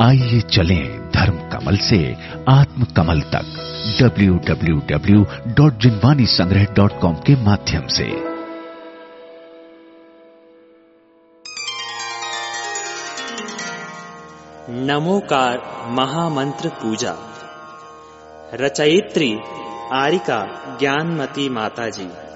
आइए चलें धर्म कमल से आत्म कमल तक www.jinwanisangrah.com के माध्यम से। नमोकार महामंत्र पूजा। रचयित्री आरिका ज्ञानमती माताजी।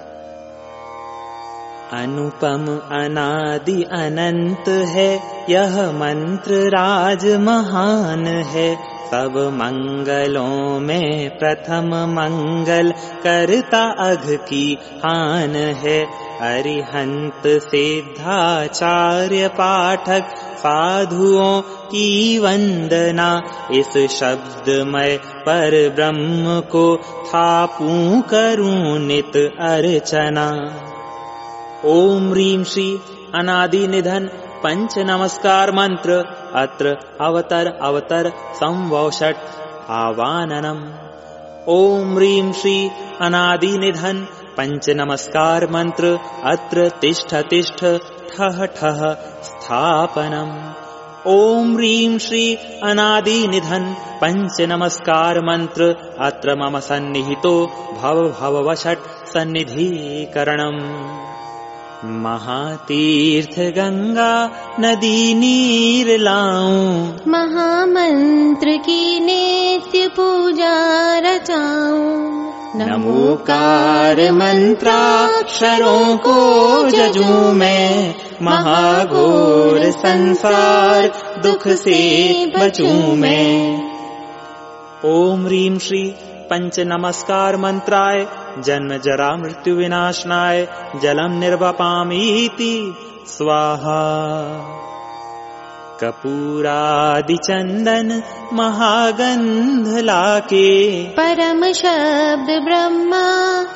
अनुपम अनादि अनंत है यह मंत्र राज महान है। सब मंगलों में प्रथम मंगल करता अघ की हान है। अरिहंत सिद्धाचार्य पाठक साधुओं की वंदना इस शब्दमय पर ब्रह्म को थापू करूं नित अर्चना ॐ ह्रीं श्री अनादिनिधन् पञ्च नमस्कार मन्त्र अत्र अवतर अवतर संवौषट् आवाननम्। ॐ ह्रीं श्री अनादिनिधन् पञ्च नमस्कार मन्त्र अत्र तिष्ठ तिष्ठ ठः ठः स्थापनम्। ॐ ह्रीं श्री अनादिनिधन् पञ्च नमस्कार मन्त्र अत्र मम सन्निहितो भव भव वषट् सन्निधीकरणम्। महातीर्थ गंगा नदी नीर लाऊं। महामंत्र की नित्य पूजा रचाऊं। नमोकार मंत्राक्षरों को जजू मैं। महाघोर संसार दुख से बचूं मैं। ओम रीम श्री पंच नमस्कार मंत्राय जन्म जरा मृत्यु विनाशनाय जलम निर्वपामीति स्वाहा। कपूरादि चंदन महागंध लाके परम शब्द ब्रह्मा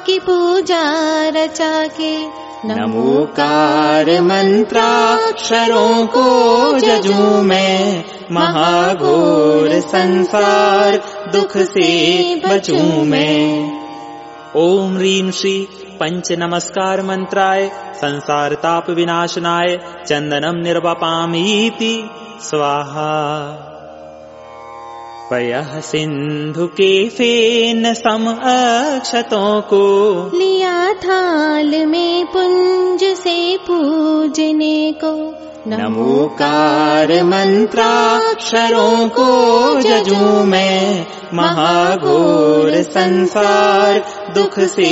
की पूजा रचा के नमोकार मंत्राक्षरों को जजू मैं महाघोर संसार दुख से बचूं मैं ओम ह्रीं श्री पंच नमस्कार मंत्राय संसार ताप विनाशनाय चंदनम निर्वपामीति स्वाहा। पयः सिंधु के फेन सम अक्षतों को। लिया थाल में पुंज से पूजने को नमोकार मंत्राक्षरों को जजू मैं महाघोर संसार दुख से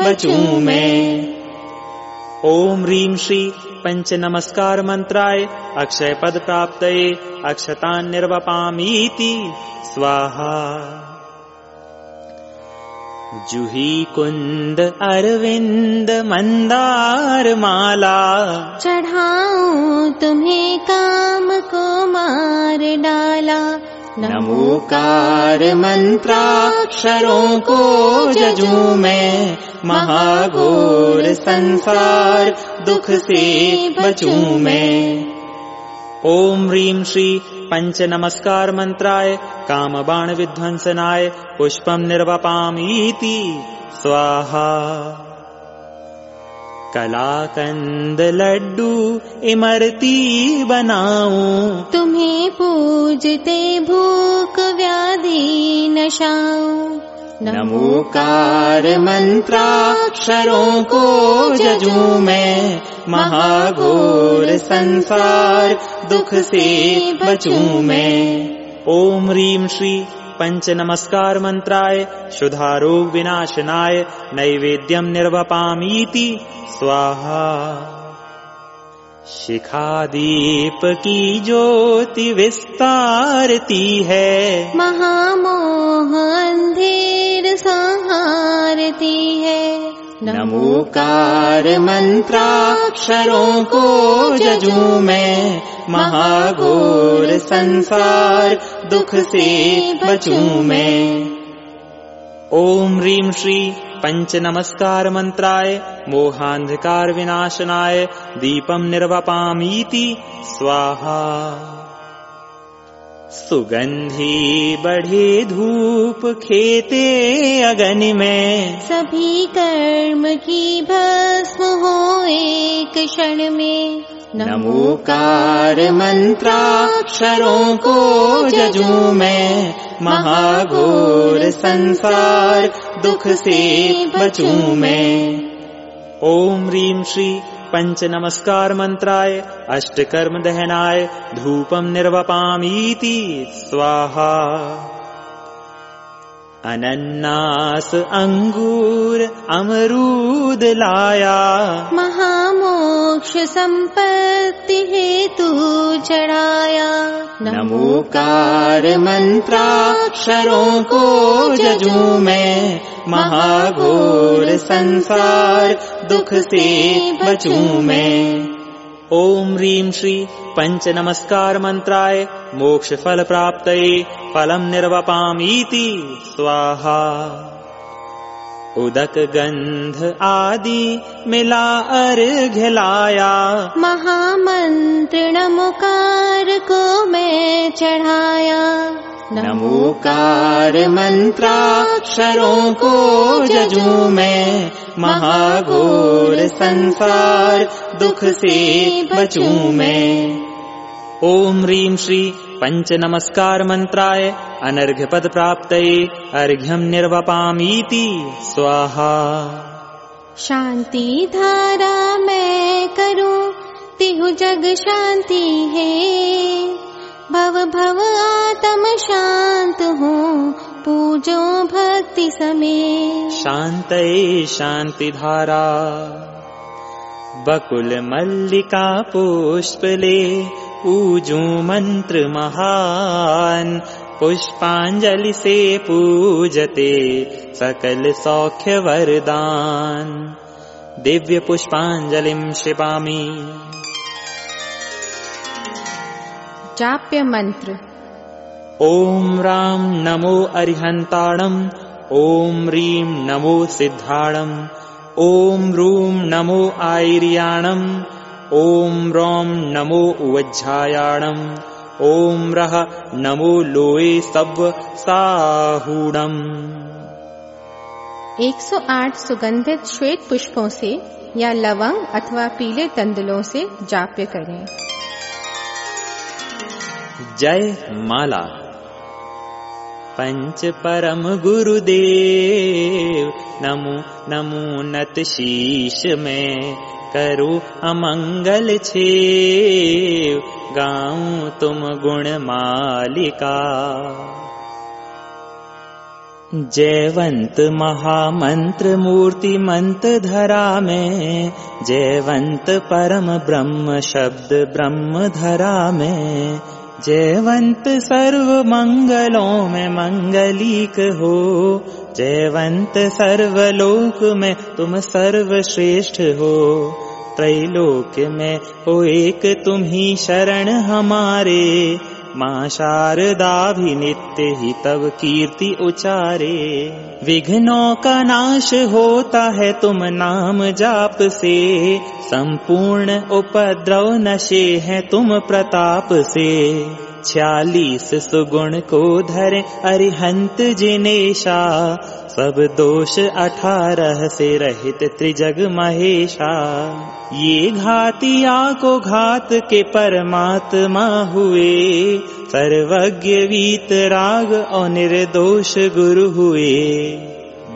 बचूं मैं ओम ह्रीं श्री पंच नमस्कार मंत्राय अक्षय पद प्राप्त अक्षता निर्वपामीति स्वाहा। जूही कुंद अरविंद मंदार माला। चढ़ाऊं तुम्हें काम को मार डाला। नमोकार मंत्राक्षरों को जजू मैं। महाघोर संसार दुख से बचूं मैं ओम ह्रीं श्री पंच नमस्कार मंत्राय काम बाण विध्वंसनाय पुष्पम निर्वपामीति। स्वाहा। कलाकंद लड्डू इमरती बनाऊं। तुम्हें पूजते भूख व्याधि नशाऊं नमोकार मंत्राक्षरों को जजू मैं महाघोर संसार दुख से बचूं मैं ओम ह्रीं श्री पंच नमस्कार मंत्राय शुधारोग विनाशनाय नैवेद्यम निर्वपामीति। स्वाहा शिखादीप की ज्योति विस्तारती है। महामोह अंधेर संहारती है। नमोकार मंत्राक्षरों को जजू मैं। महाघोर संसार दुख से बचूं मैं ओम ह्रीं श्री पंच नमस्कार मंत्राय मोहांधकार विनाशनाय दीपम निर्वपामीति, स्वाहा। सुगंधी बढ़े धूप खेते अगन में। सभी कर्म की भस्म हो एक क्षण में। नमोकार मंत्राक्षरों को जजू मैं महाघोर संसार, दुख से बचू मैं। ओम रीम श्री पंच नमस्कार मंत्राय, अष्टकर्म दहनाय धूपम निर्वपामीति, स्वाहा। अनन्नास अंगूर अमरूद लाया। महामोक्ष संपत्ति हेतु चढ़ाया नमोकार मंत्राक्षरों को जजू मैं। महाघोर संसार दुख से बचूं मैं। ओम ह्रीं श्री पंच नमस्कार मंत्राय मोक्ष फल प्राप्त फलम निर्वपामीति, स्वाहा। उदक गंध आदि मिला अर्घ्य लाया महामंत्र नमोकार को मैं चढ़ाया। नमोकार मंत्राक्षरों को जजू मैं। महाघोर संसार दुख से बचू मैं। ओम रीम श्री पञ्चनमस्कारमन्त्राय अनर्घ्यपदप्राप्तये अर्घ्यम् निर्वपामीति स्वाहा। शान्ति धारा मे करुतिहु जग शान्ति हे। भव भव आतम शान्त हो पूजो भक्ति समे शान्तये शान्ति धारा। बकुल मल्लिका पुष्पले पूजू मंत्र महान पुष्पांजलि से पूजते सकल सौख्य वरदान दिव्य पुष्पांजलिं शिपामि। जाप्य मंत्र ॐ राम नमो अरिहन्ताणम् ॐ ह्रीं नमो सिद्धाणम् ॐ रूं नमो आयर्याणम् ॐ रौं नमो उवज्झायाणम् ॐ रः नमो लोए सब साहूणम्। 108 सुगंधित श्वेत पुष्पों से या लवंग अथवा पीले तंदुलों से जाप्य करें। जय माला। पंच परम गुरुदेव नमो नमो नत शीश में। करो अमंगल छेव गाऊं तुम गुण मालिका। जयवंत महामंत्र मूर्ति मंत धरा में जयवंत परम ब्रह्म शब्द ब्रह्म धरा में जयवंत सर्व मंगलों में मंगलीक हो जयवंत सर्वलोक में तुम सर्वश्रेष्ठ हो त्रैलोक में हो एक तुम ही शरण हमारे माँ शारदा भी नित्य ही तब कीर्ति उचारे। विघ्नों का नाश होता है तुम नाम जाप से। संपूर्ण उपद्रव नशे हैं तुम प्रताप से छियालीस सुगुण को धरे अरिहंत जिनेशा। सब दोष अठारह से रहित त्रिजग महेशा। ये घातिया को घात के परमात्मा हुए। सर्वज्ञ वीत राग और निर्दोष गुरु हुए।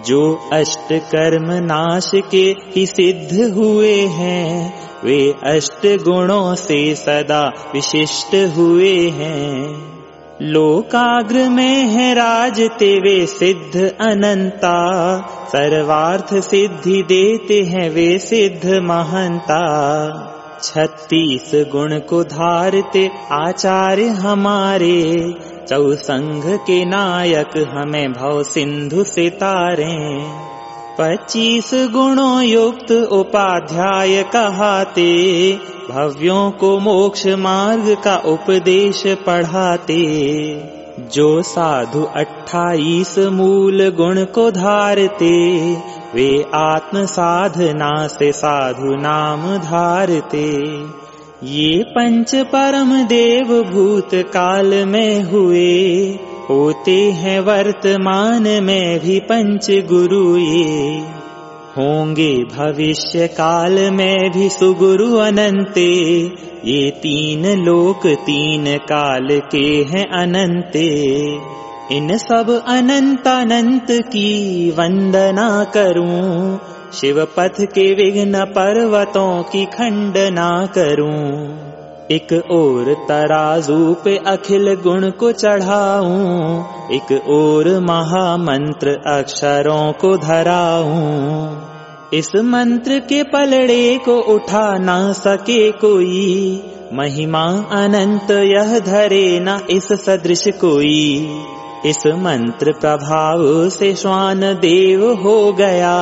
जो अष्ट कर्म नाश के ही सिद्ध हुए हैं, वे अष्ट गुणों से सदा विशिष्ट हुए हैं। लोकाग्र में है राजते वे सिद्ध अनंता, सर्वार्थ सिद्धि देते हैं वे सिद्ध महंता। छत्तीस गुण को धारते आचार्य हमारे चौसंघ के नायक हमें भव सिंधु से तारे पच्चीस गुणों युक्त उपाध्याय कहाते, भव्यों को मोक्ष मार्ग का उपदेश पढ़ाते। जो साधु अट्ठाईस मूल गुण को धारते, वे आत्म साधना से साधु नाम धारते। ये पंच परम देव भूत काल में हुए। होते हैं वर्तमान में भी पंच गुरु ये। होंगे भविष्य काल में भी सुगुरु अनंते। ये तीन लोक तीन काल के हैं अनंते। इन सब अनंत अनंत की वंदना करूँ। शिव पथ के विघ्न पर्वतों की खंडना करूँ। एक और तराजू पे अखिल गुण को चढ़ाऊं। एक और महामंत्र अक्षरों को धराऊं। इस मंत्र के पलड़े को उठा ना सके कोई। महिमा अनंत यह धरे न इस सदृश कोई। इस मंत्र प्रभाव से श्वान देव हो गया।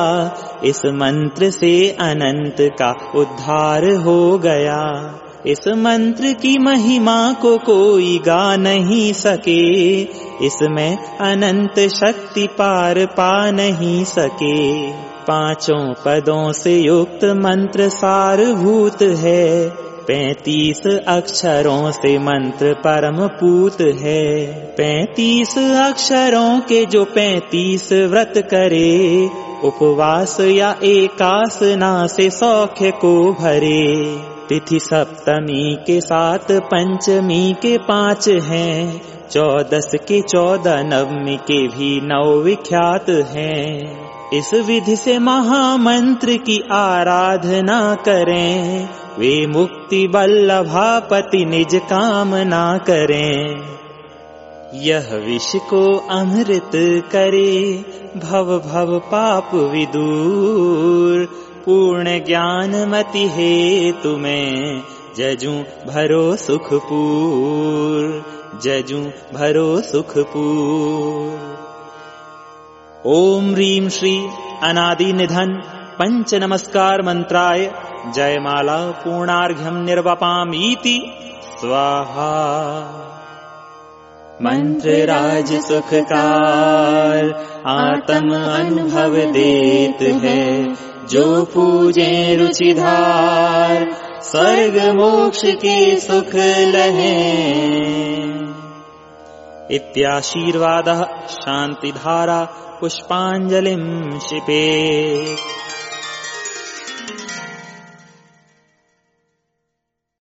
इस मंत्र से अनंत का उद्धार हो गया। इस मंत्र की महिमा को कोई गा नहीं सके। इसमें अनंत शक्ति पार पा नहीं सके। पाँचों पदों से युक्त मंत्र सारभूत है। पैतीस अक्षरों से मंत्र परम पूत है। पैतीस अक्षरों के जो पैतीस व्रत करे, उपवास या एकासना से सौख्य को भरे। तिथि सप्तमी के साथ पंचमी के पाँच हैं, चौदस के चौदह नवमी के भी नौ विख्यात हैं। इस विधि से महामंत्र की आराधना करें। वे मुक्ति बल्लभापति निज कामना करें। यह विष को अमृत करे, भव भव पाप विदूर। पूर्ण ज्ञान मति हे तुम्हें जजू भरो सुखपूर। जजू भरो सुखपूर। ओम ह्रीं श्री अनादि निधन पंच नमस्कार मंत्राय जयमाला पूर्णार्घ्यम निर्वपामीति। स्वाहा। मंत्र राज सुखकार आत्म अनुभव देत है। जो पूजे रुचिधार स्वर्ग मोक्ष के सुख लहे। इत्याशीर्वादः शान्तिधारा पुष्पाञ्जलिम् शिपे